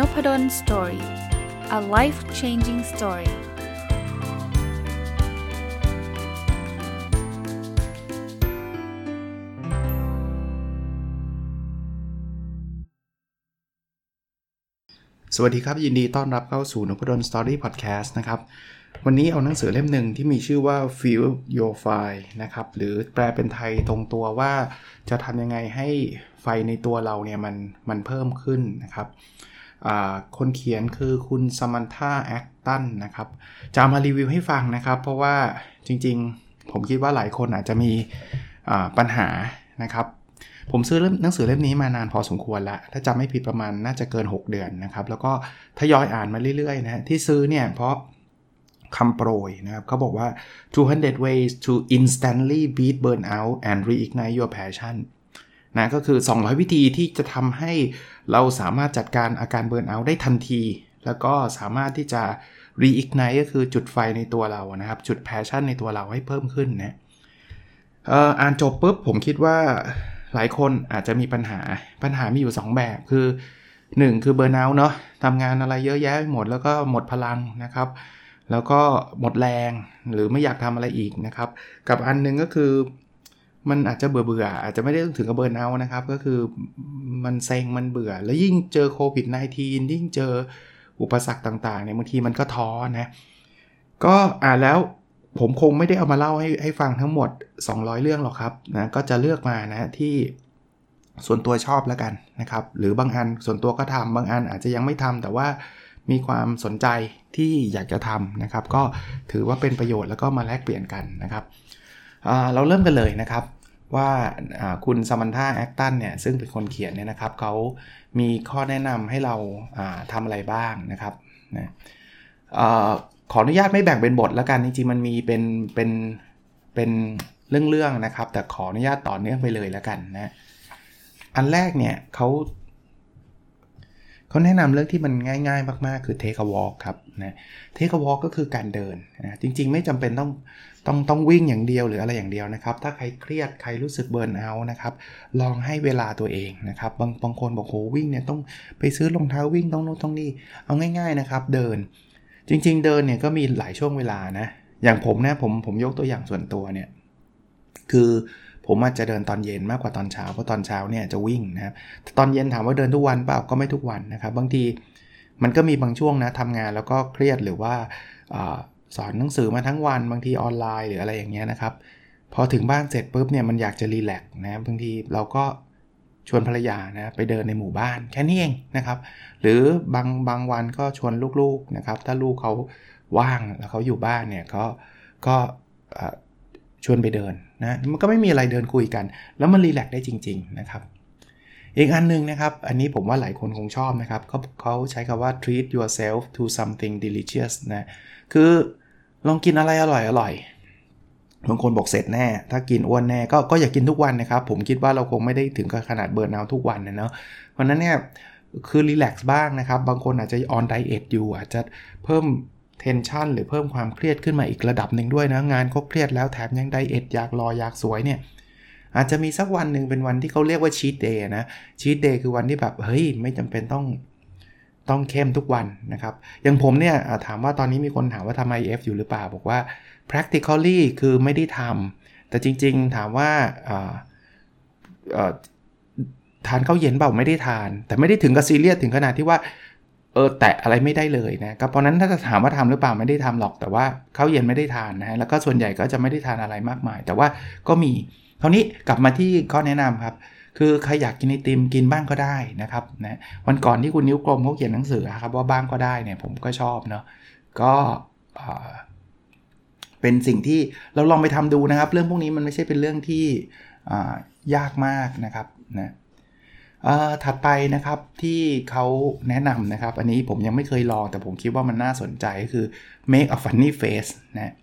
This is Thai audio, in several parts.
Nopadol Story a life changing story สวัสดีครับ ยินดีต้อนรับเข้าสู่นพดล Story Podcast นะครับ วันนี้เอาหนังสือเล่มหนึ่งที่มีชื่อว่า Fuel Your Fire นะครับ หรือแปลเป็นไทยตรงตัวว่าจะทำยังไงให้ไฟในตัวเราเนี่ยมันมันเพิ่มขึ้นนะครับ คนเขียนคือคุณสมันธาแอคตันนะครับ จะมารีวิวให้ฟังนะครับ เพราะว่าจริงๆ ผมคิดว่าหลายคนอาจจะมีปัญหานะครับ ผมซื้อหนังสือเล่มนี้มานานพอสมควรแล้ว ถ้าจำไม่ผิดประมาณน่าจะเกิน 6 เดือนนะครับ แล้วก็ทยอยอ่านมาเรื่อยๆนะที่ซื้อเนี่ยเพราะคำโปรยนะครับเขาบอกว่า 200 ways to instantly beat burnout and reignite your passion นะก็คือ 200 วิธีที่จะทำให้เราสามารถจัดการอาการ burnout ได้ทันที แล้วก็สามารถที่จะ reignite ก็คือจุดไฟในตัวเรานะครับ จุด passion ในตัวเราให้เพิ่มขึ้นนะอ่านจบปุ๊บผมคิดว่าหลายคนอาจจะมีปัญหาปัญหามีอยู่ 2 แบบคือ 1 คือ burnout เนาะทำงานอะไรเยอะแยะหมดแล้วก็หมดพลังนะครับ แล้วก็หมดแรงหรือไม่อยากทำอะไรอีกนะครับ กับอันนึงก็คือ มันอาจจะเบื่อเบื่ออาจจะไม่ได้ถึงกับเบิร์นเอานะครับ ก็คือมันเซ็งมันเบื่อ แล้วยิ่งเจอโควิด -19 ยิ่งเจออุปสรรคต่างๆเนี่ยบางทีมันก็ท้อนะ ก็อ่าแล้วผมคงไม่ได้เอามาเล่าให้ให้ฟังทั้งหมด 200 เรื่องหรอกครับนะก็จะเลือกมานะที่ส่วนตัวชอบแล้วกันนะครับ หรือบางอันส่วนตัวก็ทำบางอันอาจจะยังไม่ทำแต่ว่ามีความสนใจที่อยากจะทำนะครับ ก็ถือว่าเป็นประโยชน์แล้วก็มาแลกเปลี่ยนกันนะครับ เราเริ่มกันเลยนะครับว่าคุณสมันธาแอคตันเนี่ยซึ่งเป็นคนเขียนเนี่ยนะครับเขามีข้อแนะนำให้เราทำอะไรบ้างนะครับนะขออนุญาตไม่แบ่งเป็นบทแล้วกันจริงๆมันมีเป็นเป็นเป็นเรื่องๆนะครับ แต่ขออนุญาตต่อเนื่องไปเลยแล้วกันนะอันแรกเนี่ยเขาเขาแนะนำเรื่องที่มันง่ายๆ มากๆ คือ take a walk ครับนะ take a walk ก็คือการเดินนะจริงๆ ไม่จำเป็นต้อง ต้องต้องวิ่งอย่างเดียวหรืออะไรอย่างเดียวนะครับ ถ้าใครเครียดใครรู้สึกเบิร์นเอานะครับ ลองให้เวลาตัวเองนะครับ บางบางคนบอกโหวิ่งเนี่ยต้องไปซื้อรองเท้าวิ่งต้องโน้นต้องนี่เอาง่ายๆนะครับ เดิน จริง ๆ เดินเนี่ยก็มีหลายช่วงเวลานะ อย่างผมนะผมผมยกตัวอย่างส่วนตัวเนี่ยคือผมอาจจะเดินตอนเย็นมากกว่าตอนเช้าเพราะตอนเช้าเนี่ยจะวิ่งนะครับตอนเย็นถามว่าเดินทุกวันเปล่าก็ไม่ทุกวันนะครับ บางทีมันก็มีบางช่วงนะทำงานแล้วก็เครียดหรือว่า สอนหนังสือมาทั้งวันบางทีออนไลน์หรืออะไรอย่างเงี้ยนะครับ พอถึงบ้านเสร็จปุ๊บเนี่ยมันอยากจะรีแลกซ์นะบางทีเราก็ชวนภรรยานะไปเดินในหมู่บ้านแค่นี้เองนะครับ หรือบางบางวันก็ชวนลูกๆนะครับ ถ้าลูกเขาว่างแล้วเขาอยู่บ้านเนี่ยก็ก็ชวนไปเดินนะมันก็ไม่มีอะไรเดินคุยกัน แล้วมันรีแลกซ์ได้จริง ๆนะครับ อีกอันนึงนะครับ อันนี้ผมว่าหลายคนคงชอบนะครับเขาเขาใช้คำว่า treat yourself to something delicious นะคือ ลองกินอะไรอร่อยอร่อยบางคนบอกเสร็จแน่ ถ้ากินอ้วนแน่ก็ก็อย่ากกินทุกวันนะครับ ผมคิดว่าเราคงไม่ได้ถึงกับขนาดเบิร์นเอาทุกวันนะเนาะเพราะนั้นเนี่ยคือ relax บ้างนะครับ บางคนอาจจะ on diet อยู่ อาจจะเพิ่ม tension หรือเพิ่มความเครียดขึ้นมาอีกระดับหนึ่งด้วยนะ งานก็เครียดแล้วแถมยัง diet อยากหล่ออยากสวยเนี่ย อาจจะมีสักวันหนึ่งเป็นวันที่เขาเรียกว่า cheat day นะ cheat day คือวันที่แบบ เฮ้ย ไม่จำเป็นต้อง ต้องเข้มทุกวันนะครับอย่างผมเนี่ยถามว่าตอนนี้มีคนถามว่าทำ IF อยู่หรือเปล่า บอกว่า practically คือไม่ได้ทำแต่จริงๆถามว่าทานข้าวเย็นเปล่าไม่ได้ทาน แต่ไม่ได้ถึงกับซีเรียสถึงขนาดที่ว่าเออแตะอะไรไม่ได้เลยนะก็เพราะนั้นถ้าจะถามว่าทำหรือเปล่าไม่ได้ทำหรอก แต่ว่าข้าวเย็นไม่ได้ทานนะฮะแล้วก็ส่วนใหญ่ก็จะไม่ได้ทานอะไรมากมาย แต่ว่าก็มีคราวนี้กลับมาที่ข้อแนะนำครับ คือใครอยากกินไอติมกินบ้างก็ได้นะครับนะวันก่อนที่คุณนิ้วกลมเขาเขียนหนังสือครับว่าบ้างก็ได้เนี่ยผมก็ชอบเนาะก็เป็นสิ่งที่เราลองไปทำดูนะครับ เรื่องพวกนี้มันไม่ใช่เป็นเรื่องที่ยากมากนะครับนะถัดไปนะครับที่เขาแนะนำนะครับ อันนี้ผมยังไม่เคยลองแต่ผมคิดว่ามันน่าสนใจคือ make a funny face นะ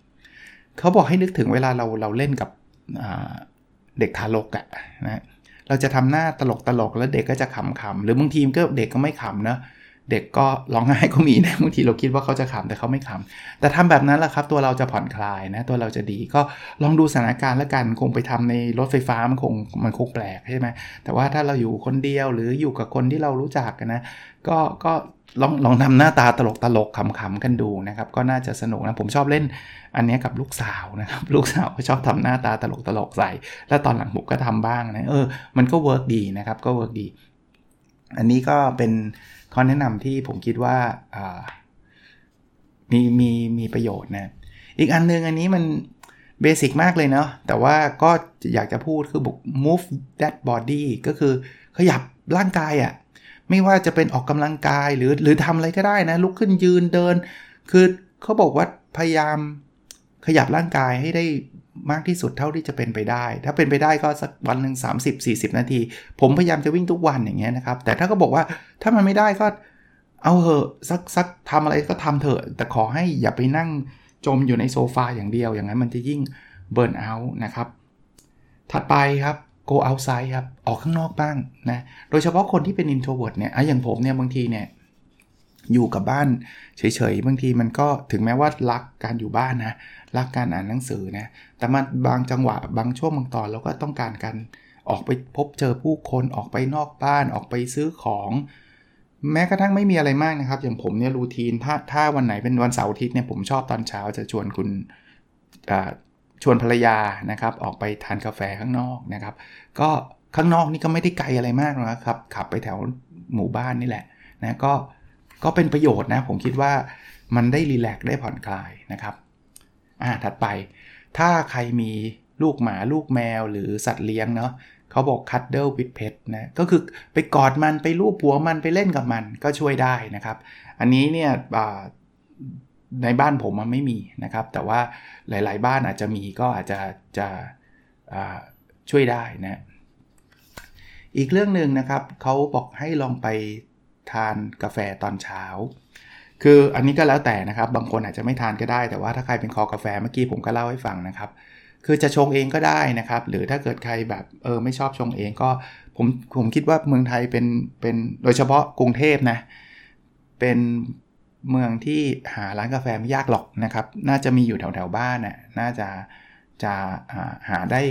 เขาบอกให้นึกถึงเวลาเราเราเล่นกับเด็กทารกอะนะ เราจะทำหน้าตลกตลกแล้วเด็กก็จะขำๆหรือบางทีมก็เด็กก็ไม่ขำนะ เด็กก็ร้องไห้ก็มีนะบางทีเราคิดว่าเขาจะขำแต่เขาไม่ขำแต่ทำแบบนั้นแหละครับ ตัวเราจะผ่อนคลายนะตัวเราจะดีก็ลองดูสถานการณ์แล้วกันคงไปทำในรถไฟฟ้ามันคงมันคงแปลกใช่ไหมแต่ว่าถ้าเราอยู่คนเดียวหรืออยู่กับคนที่เรารู้จักกันนะก็ก็ลองลองทำหน้าตาตลกตลกขำๆกันดูนะครับ ก็น่าจะสนุกนะ ผมชอบเล่นอันนี้กับลูกสาวนะครับ ลูกสาวก็ชอบทำหน้าตาตลกตลกใส่ แล้วตอนหลังผมก็ทำบ้างนะเออมันก็ work ดีนะครับก็ work ดี อันนี้ก็เป็น ข้อแนะนำที่ผมคิดว่ามีมีมีประโยชน์นะ อีกอันนึงอันนี้มันเบสิกมากเลยเนาะแต่ว่าก็อยากจะพูดคือบุก move that body ก็คือขยับร่างกายอะ่ะไม่ว่าจะเป็นออกกำลังกายหรือหรือทำอะไรก็ได้นะ ลุกขึ้นยืนเดิน คือเขาบอกว่าพยายาม ขยับร่างกายให้ได้มากที่สุดเท่าที่จะเป็นไปได้ ถ้าเป็นไปได้ก็สักวันหนึ่ง30-40 นาที ผมพยายามจะวิ่งทุกวันอย่างเงี้ยนะครับ แต่ถ้าก็บอกว่าถ้ามันไม่ได้ก็เอาเหอะสักสักทำอะไรก็ทำเถอะ แต่ขอให้อย่าไปนั่งจมอยู่ในโซฟาอย่างเดียว อย่างนั้นมันจะยิ่งเบิร์นเอาท์นะครับ ถัดไปครับ go outside ครับ ออกข้างนอกบ้างนะ โดยเฉพาะคนที่เป็น introvert เนี่ยอย่างผมเนี่ยบางทีเนี่ยอยู่กับบ้านเฉยๆ บางทีมันก็ถึงแม้ว่ารักการอยู่บ้านนะ รักการอ่านหนังสือนะแต่มาบางจังหวะบางช่วงบางตอนเราก็ต้องการการออกไปพบเจอผู้คนออกไปนอกบ้านออกไปซื้อของ แม้กระทั่งไม่มีอะไรมากนะครับ อย่างผมเนี่ยรูทีนถ้าถ้าวันไหนเป็นวันเสาร์อาทิตย์เนี่ยผมชอบตอนเช้าจะชวนคุณชวนภรรยานะครับ ออกไปทานกาแฟข้างนอกนะครับ ก็ข้างนอกนี่ก็ไม่ได้ไกลอะไรมากนะครับ ขับไปแถวหมู่บ้านนี่แหละนะก็ก็เป็นประโยชน์นะผมคิดว่ามันได้รีแลกซ์ได้ผ่อนคลายนะครับ อ่าถัดไป ถ้าใครมีลูกหมาลูกแมวหรือสัตว์เลี้ยงเนาะเขาบอก cuddle with pet นะก็คือไปกอดมันไปลูบหัวมันไปเล่นกับมันก็ช่วยได้นะครับ อันนี้เนี่ยในบ้านผมมันไม่มีนะครับ แต่ว่าหลาย ๆ บ้านอาจจะมีก็อาจจะจะช่วยได้นะอีกเรื่องหนึ่งนะครับเขาบอกให้ลองไปทานกาแฟตอนเช้า คืออันนี้ก็แล้วแต่นะครับ บางคนอาจจะไม่ทานก็ได้ แต่ว่าถ้าใครเป็นคอกาแฟเมื่อกี้ผมก็เล่าให้ฟังนะครับ คือจะชงเองก็ได้นะครับ หรือถ้าเกิดใครแบบเออไม่ชอบชงเองก็ผมผมคิดว่าเมืองไทยเป็นเป็นโดยเฉพาะกรุงเทพนะ เป็นเมืองที่หาร้านกาแฟไม่ยากหรอกนะครับ น่าจะมีอยู่แถวแถวบ้านน่ะน่าจะจะหาได้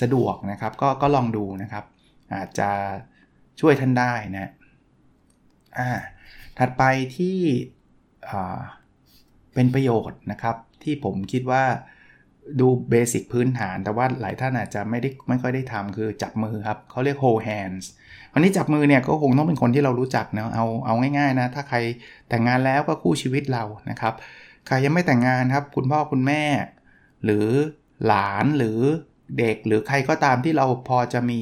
สะดวกนะครับ ก็ก็ลองดูนะครับ อาจจะช่วยท่านได้นะอ่าถัดไปที่ เป็นประโยชน์นะครับ ที่ผมคิดว่าดูเบสิกพื้นฐาน แต่ว่าหลายท่านอาจจะไม่ได้ไม่ค่อยได้ทำคือจับมือครับเขาเรียก hold hands วันนี้จับมือเนี่ยก็คงต้องเป็นคนที่เรารู้จักเนะเอาเอาง่ายๆนะ ถ้าใครแต่งงานแล้วก็คู่ชีวิตเรานะครับ ใครยังไม่แต่งงานครับ คุณพ่อคุณแม่ หรือหลานหรือเด็กหรือใครก็ตามที่เราพอจะมี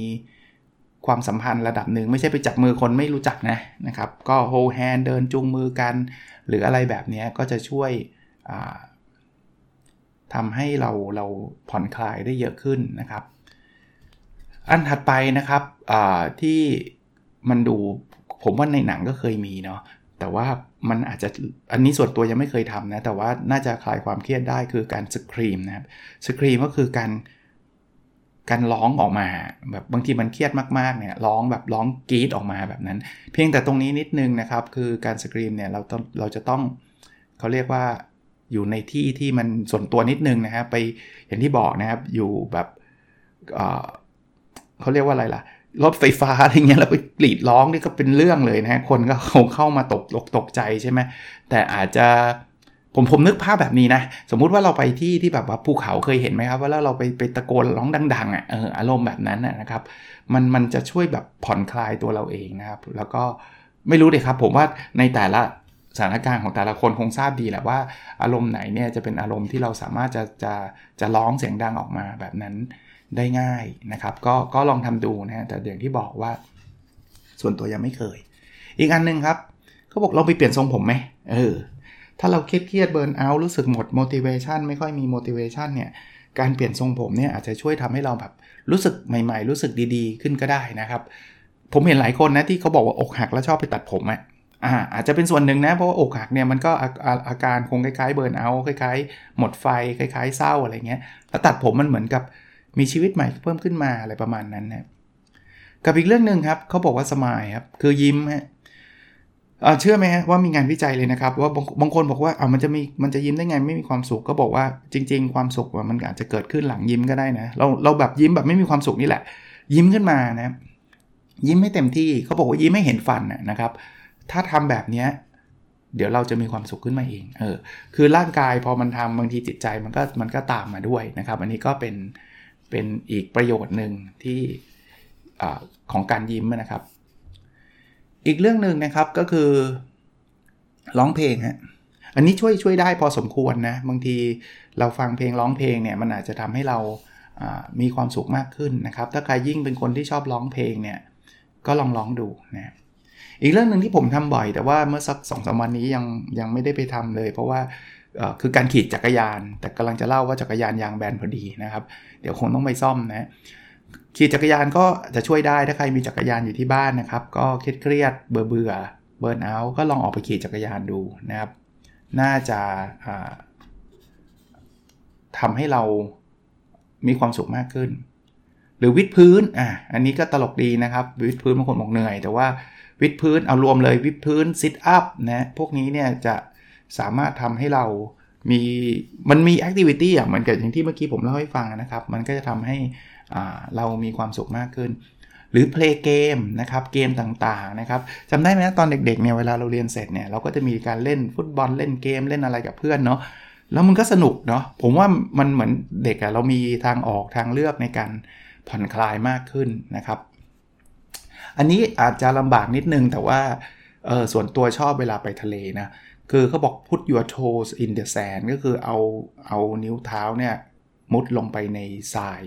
ความสัมพันธ์ระดับหนึ่งไม่ใช่ไปจับมือคนไม่รู้จักนะนะครับ ก็ hold hand เดินจูงมือกัน หรืออะไรแบบนี้ก็จะช่วยทำให้เราเราผ่อนคลายได้เยอะขึ้นนะครับ อันถัดไปนะครับที่มันดูผมว่าในหนังก็เคยมีเนาะแต่ว่ามันอาจจะอันนี้ส่วนตัวยังไม่เคยทำนะ แต่ว่าน่าจะคลายความเครียดได้คือการสครีมนะครับสครีมก็คือการ การร้องออกมาแบบบางทีมันเครียดมากๆเนี่ยร้องแบบร้องกรีดออกมาแบบนั้น เพียงแต่ตรงนี้นิดนึงนะครับ คือการสกรีมเนี่ยเราต้องเราจะต้องเขาเรียกว่าอยู่ในที่ที่มันส่วนตัวนิดนึงนะครับไปอย่างที่บอกนะครับอยู่แบบเขาเรียกว่าอะไรล่ะรถไฟฟ้าอะไรเงี้ยแล้วไปกรีดร้องนี่ก็เป็นเรื่องเลยนะคนก็คงเข้ามาตกตกตกใจใช่ไหมแต่อาจจะ ผมผมนึกภาพแบบนี้นะ สมมุติว่าเราไปที่ที่แบบว่าภูเขาเคยเห็นไหมครับว่าแล้วเราไปไปตะโกนร้องดังๆอะเอออารมณ์แบบนั้นนะครับ มันมันจะช่วยแบบผ่อนคลายตัวเราเองนะครับ แล้วก็ไม่รู้เลยครับ ผมว่าในแต่ละสถานการณ์ของแต่ละคนคงทราบดีแหละว่า อารมณ์ไหนเนี่ยจะเป็นอารมณ์ที่เราสามารถจะจะจะร้องเสียงดังออกมาแบบนั้นได้ง่ายนะครับ ก็ก็ลองทำดูนะแต่อย่างที่บอกว่า ส่วนตัวยังไม่เคย อีกอันนึงครับเขาบอกลองไปเปลี่ยนทรงผมไหมเออ ถ้าเราเครียดเครียดเบิร์นเอารู้สึกหมด motivation ไม่ค่อยมี motivation เนี่ย การเปลี่ยนทรงผมเนี่ยอาจจะช่วยทำให้เราแบบรู้สึกใหม่ ๆ รู้สึกดีๆ ขึ้นก็ได้นะครับ ผมเห็นหลายคนนะที่เขาบอกว่าอกหักแล้วชอบไปตัดผมอะอ่าอาจจะเป็นส่วนหนึ่งนะ เพราะว่าอกหักเนี่ยมันก็อาอาอาการคงคล้ายๆเบิร์นเอาคล้ายๆ หมดไฟคล้าย ๆ เศร้าอะไรเงี้ยแล้วตัดผมมันเหมือนกับมีชีวิตใหม่เพิ่มขึ้นมาอะไรประมาณนั้นนะกับอีกเรื่องหนึ่งครับเขาบอกว่าสมายครับคือยิ้มฮะ เชื่อไหมฮะว่ามีงานวิจัยเลยนะครับ ว่าบางคนบอกว่าเอามันจะมีมันจะยิ้มได้ไงไม่มีความสุขก็บอกว่าจริง ๆ ความสุขมันอาจจะเกิดขึ้นหลังยิ้มก็ได้นะเราเราแบบยิ้มแบบไม่มีความสุขนี่แหละ ยิ้มขึ้นมานะยิ้มไม่เต็มที่เขาบอกว่ายิ้มไม่เห็นฟันนะครับ ถ้าทำแบบเนี้ยเดี๋ยวเราจะมีความสุขขึ้นมาเองเออคือร่างกายพอมันทำบางทีจิตใจมันก็มันก็ตามมาด้วยนะครับ อันนี้ก็เป็นเป็นอีกประโยชน์หนึ่งที่อของการยิ้มนะครับ อีกเรื่องหนึ่งนะครับก็คือร้องเพลงฮะอันนี้ช่วยช่วยได้พอสมควรนะบางทีเราฟังเพลงร้องเพลงเนี่ยมันอาจจะทำให้เรามีความสุขมากขึ้นนะครับ ถ้าใครยิ่งเป็นคนที่ชอบร้องเพลงเนี่ยก็ลองร้องดูนะอีกเรื่องหนึ่งที่ผมทำบ่อย แต่ว่าเมื่อสักสองสวันนี้ยังยังไม่ได้ไปทำเลย เพราะว่าคือการขี่จักรยาน แต่กำลังจะเล่าว่าจักรยานยางแบนพอดีนะครับ เดี๋ยวคงต้องไปซ่อมนะ ขี่จักรยานก็จะช่วยได้ถ้าใครมีจักรยานอยู่ที่บ้านนะครับ ก็เครียดเครียดเบื่อเบื่อเบิร์นเอาก็ลองออกไปขี่จักรยานดูนะครับ น่าจะทำให้เรามีความสุขมากขึ้น หรือวิดพื้นอะอันนี้ก็ตลกดีนะครับ วิดพื้นบางคนบอกเหนื่อย แต่ว่าวิดพื้นเอารวมเลยวิดพื้น sit up นะพวกนี้เนี่ยจะสามารถทำให้เรามีมันมี activity อะเหมือนกับอย่างที่เมื่อกี้ผมเล่าให้ฟังนะครับ มันก็จะทำให้ เรามีความสุขมากขึ้น หรือ play game นะครับเกมต่างๆนะครับจำได้ไหมตอนเด็กๆเนี่ยเวลาเราเรียนเสร็จเนี่ยเราก็จะมีการเล่นฟุตบอลเล่นเกมเล่นอะไรกับเพื่อนเนาะแล้วมันก็สนุกเนาะผมว่ามันเหมือนเด็กอะเรามีทางออกทางเลือกในการผ่อนคลายมากขึ้นนะครับ อันนี้อาจจะลำบากนิดนึงแต่ว่าเออส่วนตัวชอบเวลาไปทะเลนะ คือเขาบอก put your toes in the sand ก็คือเอาเอานิ้วเท้าเนี่ย มุดลงไปในทราย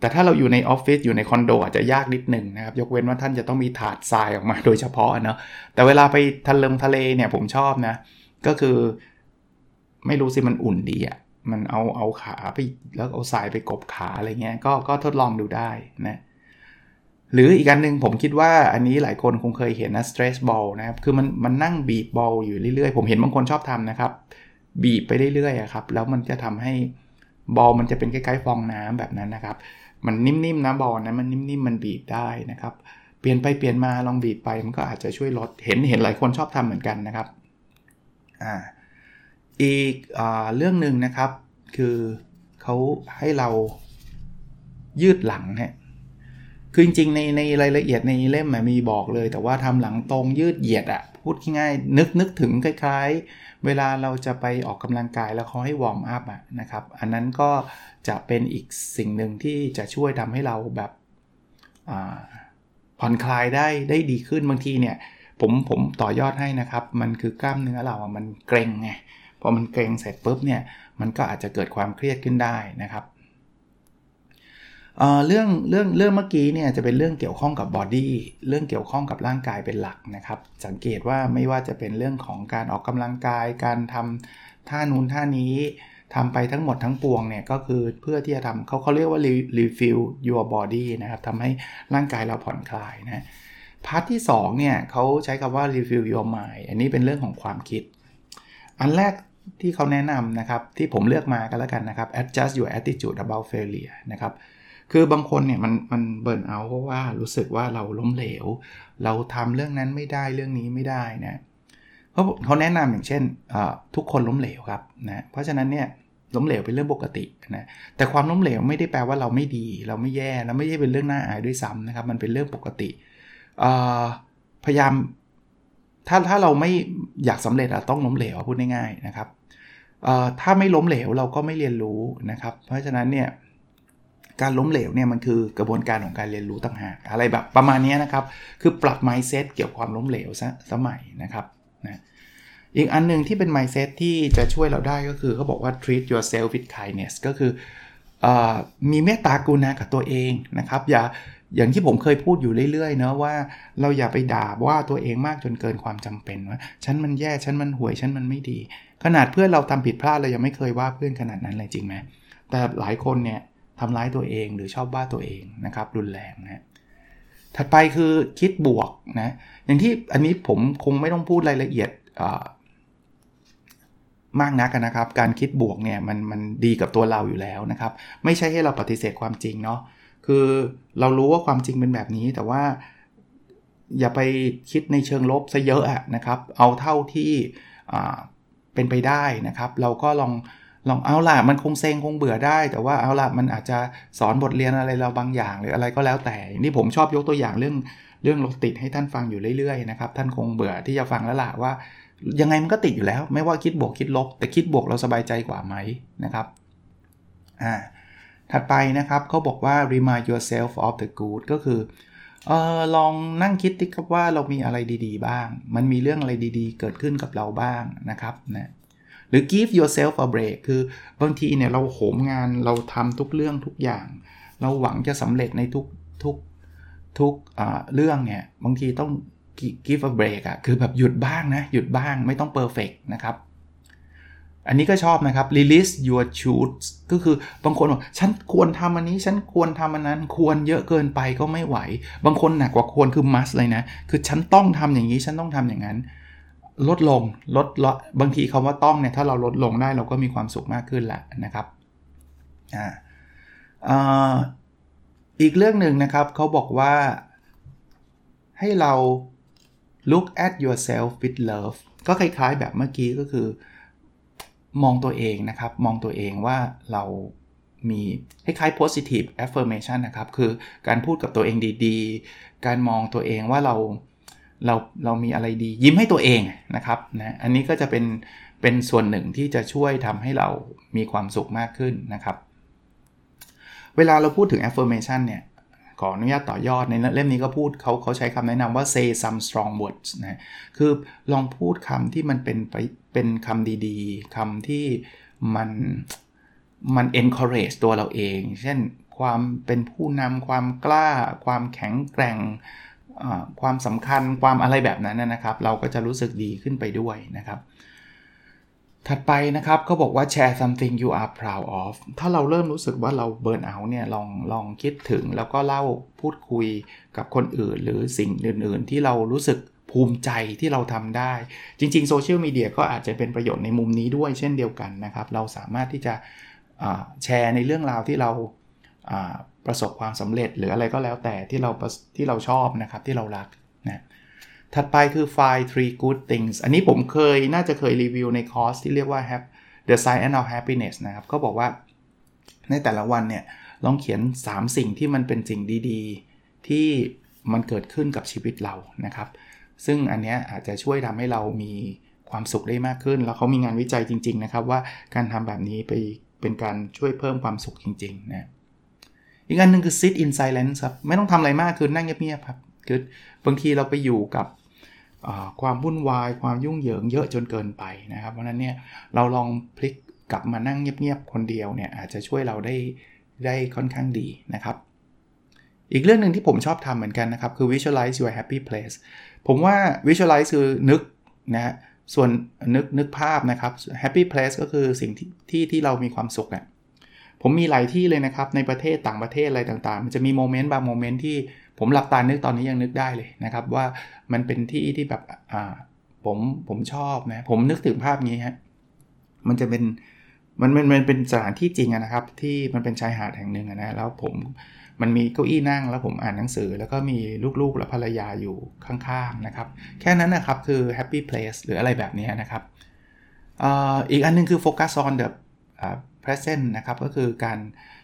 แต่ถ้าเราอยู่ในออฟฟิศอยู่ในคอนโดอาจจะยากนิดหนึ่งนะครับ ยกเว้นว่าท่านจะต้องมีถาดทรายออกมาโดยเฉพาะเนาะแต่เวลาไปทะเลทะเลเนี่ยผมชอบนะ ก็คือไม่รู้สิมันอุ่นดีอะ่ะมันเอาเอาขาไปแล้วเอาทรายไปกบขาอะไรเงี้ยก็ก็ทดลองดูได้นะหรืออีกอันหนึ่งผมคิดว่าอันนี้หลายคนคงเคยเห็นนะ stress ball นะครับ คือมันมันนั่งบีบบอลอยู่เรื่อยๆ ผมเห็นบางคนชอบทำนะครับ บีบไปเรื่อยๆครับ แล้วมันจะทำให้บอลมันจะเป็นคล้ายๆฟองน้ำแบบนั้นนะครับ มันนิ่มๆนะบอลนะมันนิ่มๆมันบีบได้นะครับ เปลี่ยนไปเปลี่ยนมาลองบีบไปมันก็อาจจะช่วยลดเห็นเห็นหลายคนชอบทำเหมือนกันนะครับอ่าอีกอเรื่องหนึ่งนะครับ คือเขาให้เรายืดหลังฮะคือจริงๆในในรายละเอียดในเล่มมีบอกเลย แต่ว่าทำหลังตรงยืดเหยียดอะ พูดง่ายๆนึกนึกถึงคล้ายๆ เวลาเราจะไปออกกำลังกายแล้วเขาให้วอร์มอัพอะนะครับ อันนั้นก็จะเป็นอีกสิ่งหนึ่งที่จะช่วยทำให้เราแบบผ่อนคลายได้ได้ดีขึ้นบางทีเนี่ยผมผมต่อยอดให้นะครับ มันคือกล้ามเนื้อเราอะมันเกร็งไงพอมันเกร็งเสร็จปุ๊บเนี่ยมันก็อาจจะเกิดความเครียดขึ้นได้นะครับ เรื่องเรื่องเรื่องเมื่อกี้เนี่ยจะเป็นเรื่องเกี่ยวข้องกับ body เรื่องเกี่ยวข้องกับร่างกายเป็นหลักนะครับ สังเกตว่าไม่ว่าจะเป็นเรื่องของการออกกำลังกาย การทำท่านู้นท่านี้ทำไปทั้งหมดทั้งปวงเนี่ยก็คือเพื่อที่จะทำเขาเขาเรียกว่า refill your body นะครับทำให้ร่างกายเราผ่อนคลายนะพาร์ทที่2เนี่ยเขาใช้คำว่า refill your mind อันนี้เป็นเรื่องของความคิด อันแรกที่เขาแนะนำนะครับ ที่ผมเลือกมากันแล้วกันนะครับ adjust your attitude about failure นะครับ คือบางคนเนี่ยมันมันเบิร์นเอาเพราะว่ารู้สึกว่าเราล้มเหลว เราทำเรื่องนั้นไม่ได้เรื่องนี้ไม่ได้นะเขาเขาแนะนำอย่างเช่นทุกคนล้มเหลวครับนะเพราะฉะนั้นเนี่ยล้มเหลวเป็นเรื่องปกตินะแต่ความล้มเหลวไม่ได้แปลว่าเราไม่ดี เราไม่แย่แล้วไม่ใช่เป็นเรื่องน่าอายด้วยซ้ำนะครับมันเป็นเรื่องปกติพยายามถ้าถ้าเราไม่อยากสำเร็จอะต้องล้มเหลวพูดง่ายๆนะครับถ้าไม่ล้มเหลวเราก็ไม่เรียนรู้นะครับ เพราะฉะนั้นเนี่ย การล้มเหลวเนี่ยมันคือกระบวนการของการเรียนรู้ต่างหากอะไรแบบประมาณนี้นะครับ คือปรับ mindset เกี่ยวกับความล้มเหลวซะสมัยนะครับนะอีกอันหนึ่งที่เป็น mindset ที่จะช่วยเราได้ก็คือเขาบอกว่า treat yourself with kindness ก็คืออมีเมตตากรุณากับตัวเองนะครับ อย่าอย่างที่ผมเคยพูดอยู่เรื่อยๆเนะว่าเราอย่าไปด่าว่าตัวเองมากจนเกินความจำเป็นว่าฉันมันแย่ฉันมันห่วยฉันมันไม่ดี ขนาดเพื่อนเราทำผิดพลาดเรายังไม่เคยว่าเพื่อนขนาดนั้นเลยจริงไหมแต่หลายคนเนี่ย ทำร้ายตัวเองหรือชอบว่าตัวเองนะครับรุนแรงนะถัดไปคือคิดบวกนะอย่างที่อันนี้ผมคงไม่ต้องพูดรายละเอียดมากนักนะครับ การคิดบวกเนี่ยมันมันดีกับตัวเราอยู่แล้วนะครับ ไม่ใช่ให้เราปฏิเสธความจริงเนาะคือเรารู้ว่าความจริงเป็นแบบนี้ แต่ว่า อย่าไปคิดในเชิงลบซะเยอะอะนะครับ เอาเท่าที่เป็นไปได้นะครับ เราก็ลอง ลองเอาล่ะมันคงเซ็งคงเบื่อได้ แต่ว่าเอาล่ะมันอาจจะสอนบทเรียนอะไรเราบางอย่างหรืออะไรก็แล้วแต่ นี่ผมชอบยกตัวอย่างเรื่องเรื่องรถติดให้ท่านฟังอยู่เรื่อยๆนะครับท่านคงเบื่อที่จะฟังแล้วล่ะว่า ยังไงมันก็ติดอยู่แล้ว ไม่ว่าคิดบวกคิดลบ แต่คิดบวกเราสบายใจกว่าไหมนะครับอ่าถัดไปนะครับเขาบอกว่า remind yourself of the good ก็คือเออลองนั่งคิดดิครับว่าเรามีอะไรดีๆ บ้าง มันมีเรื่องอะไรดีๆ เกิดขึ้นกับเราบ้างนะครับนะ หรือ give yourself a break คือบางทีเนี่ยเราโหมงานเราทำทุกเรื่องทุกอย่าง เราหวังจะสำเร็จในทุกทุกทุกเรื่องเนี่ยบางทีต้อง give a break อะคือแบบหยุดบ้างนะ หยุดบ้างไม่ต้อง perfect นะครับ อันนี้ก็ชอบนะครับ release your truths ก็คือบางคนบอกฉันควรทำอันนี้ ฉันควรทำอันนั้น ควรเยอะเกินไปก็ไม่ไหว บางคนหนักกว่าควรคือ must เลยนะ คือฉันต้องทำอย่างนี้ ฉันต้องทำอย่างนั้น ลดลงลดลดบางทีคำว่าต้องเนี่ยถ้าเราลดลงได้เราก็มีความสุขมากขึ้นแหละนะครับอ่าอีกเรื่องหนึ่งนะครับเขาบอกว่าให้เรา look at yourself with love ก็คล้ายๆแบบเมื่อกี้ก็คือ มองตัวเองนะครับ มองตัวเองว่าเรามีคล้ายๆ positive affirmation นะครับ คือการพูดกับตัวเองดีๆ การมองตัวเองว่าเรา เราเรามีอะไรดียิ้มให้ตัวเองนะครับนะอันนี้ก็จะเป็นเป็นส่วนหนึ่งที่จะช่วยทำให้เรามีความสุขมากขึ้นนะครับ เวลาเราพูดถึง affirmation เนี่ยขออนุญาตต่อยอดในเล่มนี้ก็พูดเขาเขาใช้คำแนะนำว่า say some strong words นะคือลองพูดคำที่มันเป็นไปเป็นคำดีๆคำที่มันมัน encourage ตัวเราเอง เช่นความเป็นผู้นำความกล้า ความแข็งแกร่ง ความสำคัญความอะไรแบบนั้นนะครับ เราก็จะรู้สึกดีขึ้นไปด้วยนะครับ ถัดไปนะครับเขาบอกว่า share something you are proud of ถ้าเราเริ่มรู้สึกว่าเราเบิร์นเอาเนี่ยลองลองคิดถึงแล้วก็เล่าพูดคุยกับคนอื่น หรือสิ่งอื่น ๆ ที่เรารู้สึกภูมิใจที่เราทำได้ จริงๆโซเชียลมีเดียก็อาจจะเป็นประโยชน์ในมุมนี้ด้วยเช่นเดียวกันนะครับ เราสามารถที่จะแชร์ในเรื่องราวที่เรา ประสบความสำเร็จหรืออะไรก็แล้วแต่ที่เราที่เราชอบนะครับที่เรารักนะถัดไปคือ find three good things อันนี้ผมเคยน่าจะเคยรีวิวในคอร์สที่เรียกว่า the science of happiness นะครับก็บอกว่าในแต่ละวันเนี่ยลองเขียน 3 สิ่งที่มันเป็นสิ่งดีๆ ที่มันเกิดขึ้นกับชีวิตเรานะครับ ซึ่งอันนี้อาจจะช่วยทำให้เรามีความสุขได้มากขึ้น แล้วเขามีงานวิจัยจริง ๆ นะครับ ว่าการทำแบบนี้ไปเป็นการช่วยเพิ่มความสุขจริงๆนะ อีกอันหนึ่งคือ sit in silence ครับ ไม่ต้องทำอะไรมากคือนั่งเงียบๆครับ คือบางทีเราไปอยู่กับความวุ่นวาย ความยุ่งเหยิงเยอะจนเกินไปนะครับ เพราะนั้นเนี่ยเราลองพลิกกลับมานั่งเงียบๆคนเดียวเนี่ยอาจจะช่วยเราได้ได้ค่อนข้างดีนะครับ อีกเรื่องหนึ่งที่ผมชอบทำเหมือนกันนะครับ คือ visualize your happy place ผมว่า visualize คือนึกนะส่วนนึกนึกภาพนะครับ happy place ก็คือสิ่งที่ที่ที่เรามีความสุขอะ่ะ ผมมีหลายที่เลยนะครับ ในประเทศต่างประเทศอะไรต่างๆ มันจะมีโมเมนต์บางโมเมนต์ที่ผมหลับตานึกตอนนี้ยังนึกได้เลยนะครับ ว่ามันเป็นที่ที่แบบอ่าผมผมชอบนะ ผมนึกถึงภาพนี้ฮะมันจะเป็นมันมันมันเป็นสถานที่จริงนะครับ ที่มันเป็นชายหาดแห่งหนึ่งนะแล้วผมมันมีเก้าอี้นั่งแล้วผมอ่านหนังสือ แล้วก็มีลูกๆและภรรยาอยู่ข้างๆนะครับ แค่นั้นนะครับคือ happy place หรืออะไรแบบนี้นะครับออีกอันนึงคือ focus on the present นะครับก็คือการ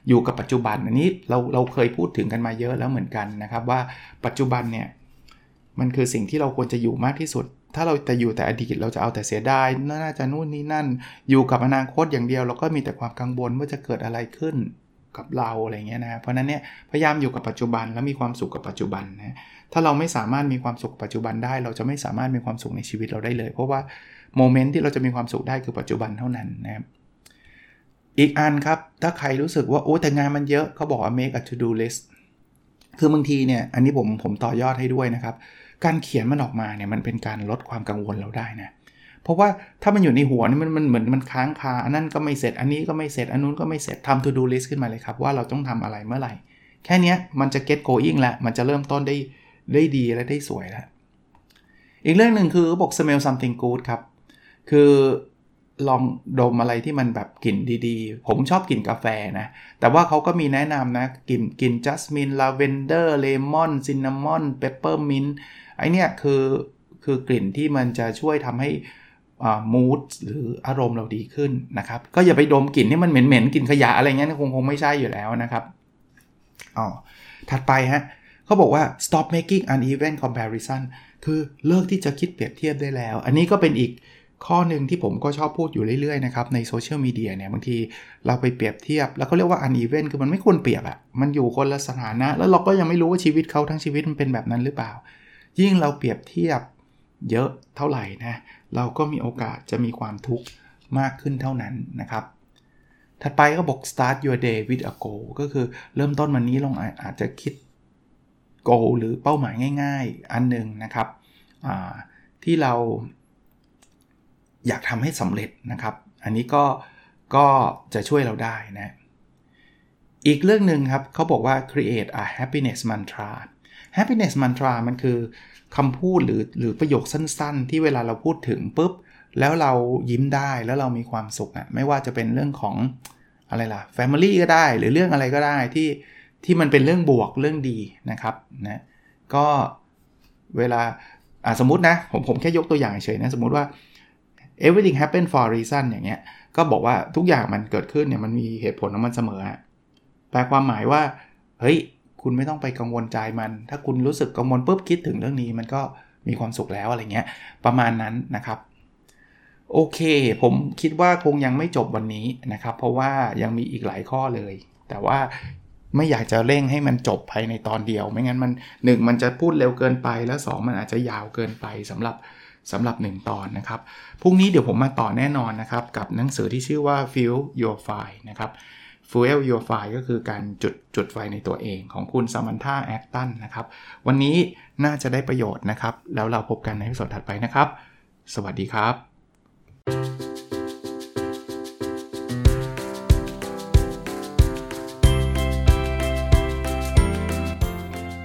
อยู่กับปัจจุบันอันนี้เราเราเคยพูดถึงกันมาเยอะแล้วเหมือนกันนะครับว่าปัจจุบันเนี่ยมันคือสิ่งที่เราควรจะอยู่มากที่สุด ถ้าเราแต่อยู่แต่อดีตเราจะเอาแต่เสียดายน่าจะนู่นนี่นั่น อยู่กับอนาคตอย่างเดียวเราก็มีแต่ความกังวลว่าจะเกิดอะไรขึ้นกับเราอะไรเงี้ยนะเพราะนั้นเนี่ยพยายามอยู่กับปัจจุบันแล้วมีความสุขกับปัจจุบันนะถ้าเราไม่สามารถมีความสุขปัจจุบันได้ เราจะไม่สามารถมีความสุขในชีวิตเราได้เลย เพราะว่าโมเมนต์ที่เราจะมีความสุขได้คือปัจจุบันเท่านั้นนะครับ อีกอันครับ ถ้าใครรู้สึกว่าโอ้แต่งานมันเยอะเขาบอกว่า make a to do list คือบางทีเนี่ย อันนี้ผมผมต่อยอดให้ด้วยนะครับ การเขียนมันออกมาเนี่ยมันเป็นการลดความกังวลเราได้นะเพราะว่าถ้ามันอยู่ในหัวนี่มันมันเหมือนมันค้างคาอันนั้นก็ไม่เสร็จอันนี้ก็ไม่เสร็จอันนู้นก็ไม่เสร็จทำ to do list ขึ้นมาเลยครับ ว่าเราต้องทำอะไรเมื่อไหร่ แค่นี้มันจะ get going แล้วมันจะเริ่มต้นได้ได้ดีและได้สวยแล้วอีกเรื่องหนึ่งคือบอก smell something good ครับ คือ ลองดมอะไรที่มันแบบกลิ่นดีๆ ผมชอบกลิ่นกาแฟนะ แต่ว่าเขาก็มีแนะนำนะกลิ่นกลิ่น jasmine lavender lemon cinnamon peppermint อะเนี้ยคือคือกลิ่นที่มันจะช่วยทำให้ mood หรืออารมณ์เราดีขึ้นนะครับ ก็อย่าไปดมกลิ่นที่มันเหม็นๆกลิ่นขยะอะไรเงี้ยคงคงไม่ใช่อยู่แล้วนะครับอ๋อถัดไปฮะเขาบอกว่า stop making uneven comparison คือเลิกที่จะคิดเปรียบเทียบได้แล้ว อันนี้ก็เป็นอีก ข้อหนึ่งที่ผมก็ชอบพูดอยู่เรื่อยๆนะครับใน social media เนี่ยบางทีเราไปเปรียบเทียบ แล้วก็เรียกว่า uneven คือมันไม่ควรเปรียบอะมันอยู่คนละสถานะ แล้วเราก็ยังไม่รู้ว่าชีวิตเขาทั้งชีวิตมันเป็นแบบนั้นหรือเปล่า ยิ่งเราเปรียบเทียบเยอะเท่าไหร่นะเราก็มีโอกาสจะมีความทุกข์มากขึ้นเท่านั้นนะครับ ถัดไปก็บอก start your day with a goal ก็คือเริ่มต้นวันนี้ลองอาจจะคิด goal หรือเป้าหมายง่าย ๆ อันหนึ่งนะครับที่เรา อยากทำให้สำเร็จนะครับ อันนี้ก็ก็จะช่วยเราได้นะอีกเรื่องหนึ่งครับเขาบอกว่า create a happiness mantra happiness mantra มันคือคำพูดหรือหรือประโยคสั้นๆ ที่เวลาเราพูดถึงปุ๊บ แล้วเรายิ้มได้แล้วเรามีความสุขอะไม่ว่าจะเป็นเรื่องของอะไรล่ะ family ก็ได้หรือเรื่องอะไรก็ได้ที่ที่มันเป็นเรื่องบวกเรื่องดีนะครับนะก็เวลาสมมตินะผมผมแค่ยกตัวอย่างเฉยนะ สมมติว่า everything happen for a reason อย่างเงี้ย ก็บอกว่าทุกอย่างมันเกิดขึ้นเนี่ยมันมีเหตุผลของมันเสมอแปลความหมายว่า เฮ้ย คุณไม่ต้องไปกังวลใจมัน ถ้าคุณรู้สึกกังวลปุ๊บคิดถึงเรื่องนี้ มันก็มีความสุขแล้วอะไรเงี้ย ประมาณนั้นนะครับ โอเค ผมคิดว่าคงยังไม่จบวันนี้นะครับ เพราะว่ายังมีอีกหลายข้อเลย แต่ว่า ไม่อยากจะเร่งให้มันจบภายในตอนเดียว ไม่งั้นมัน1มันจะพูดเร็วเกินไปแล้ว 2 มันอาจจะยาวเกินไปสำหรับสำหรับ 1 ตอนนะครับ พรุ่งนี้เดี๋ยวผมมาต่อแน่นอนนะครับ กับหนังสือที่ชื่อว่า Feel Your Fire นะครับ Fuel Your Fire ก็คือการจุดจุดไฟในตัวเองของคุณซามันธาแอคตันนะครับ วันนี้น่าจะได้ประโยชน์นะครับ แล้วเราพบกันในวิดีโอถัดไปนะครับ สวัสดีครับ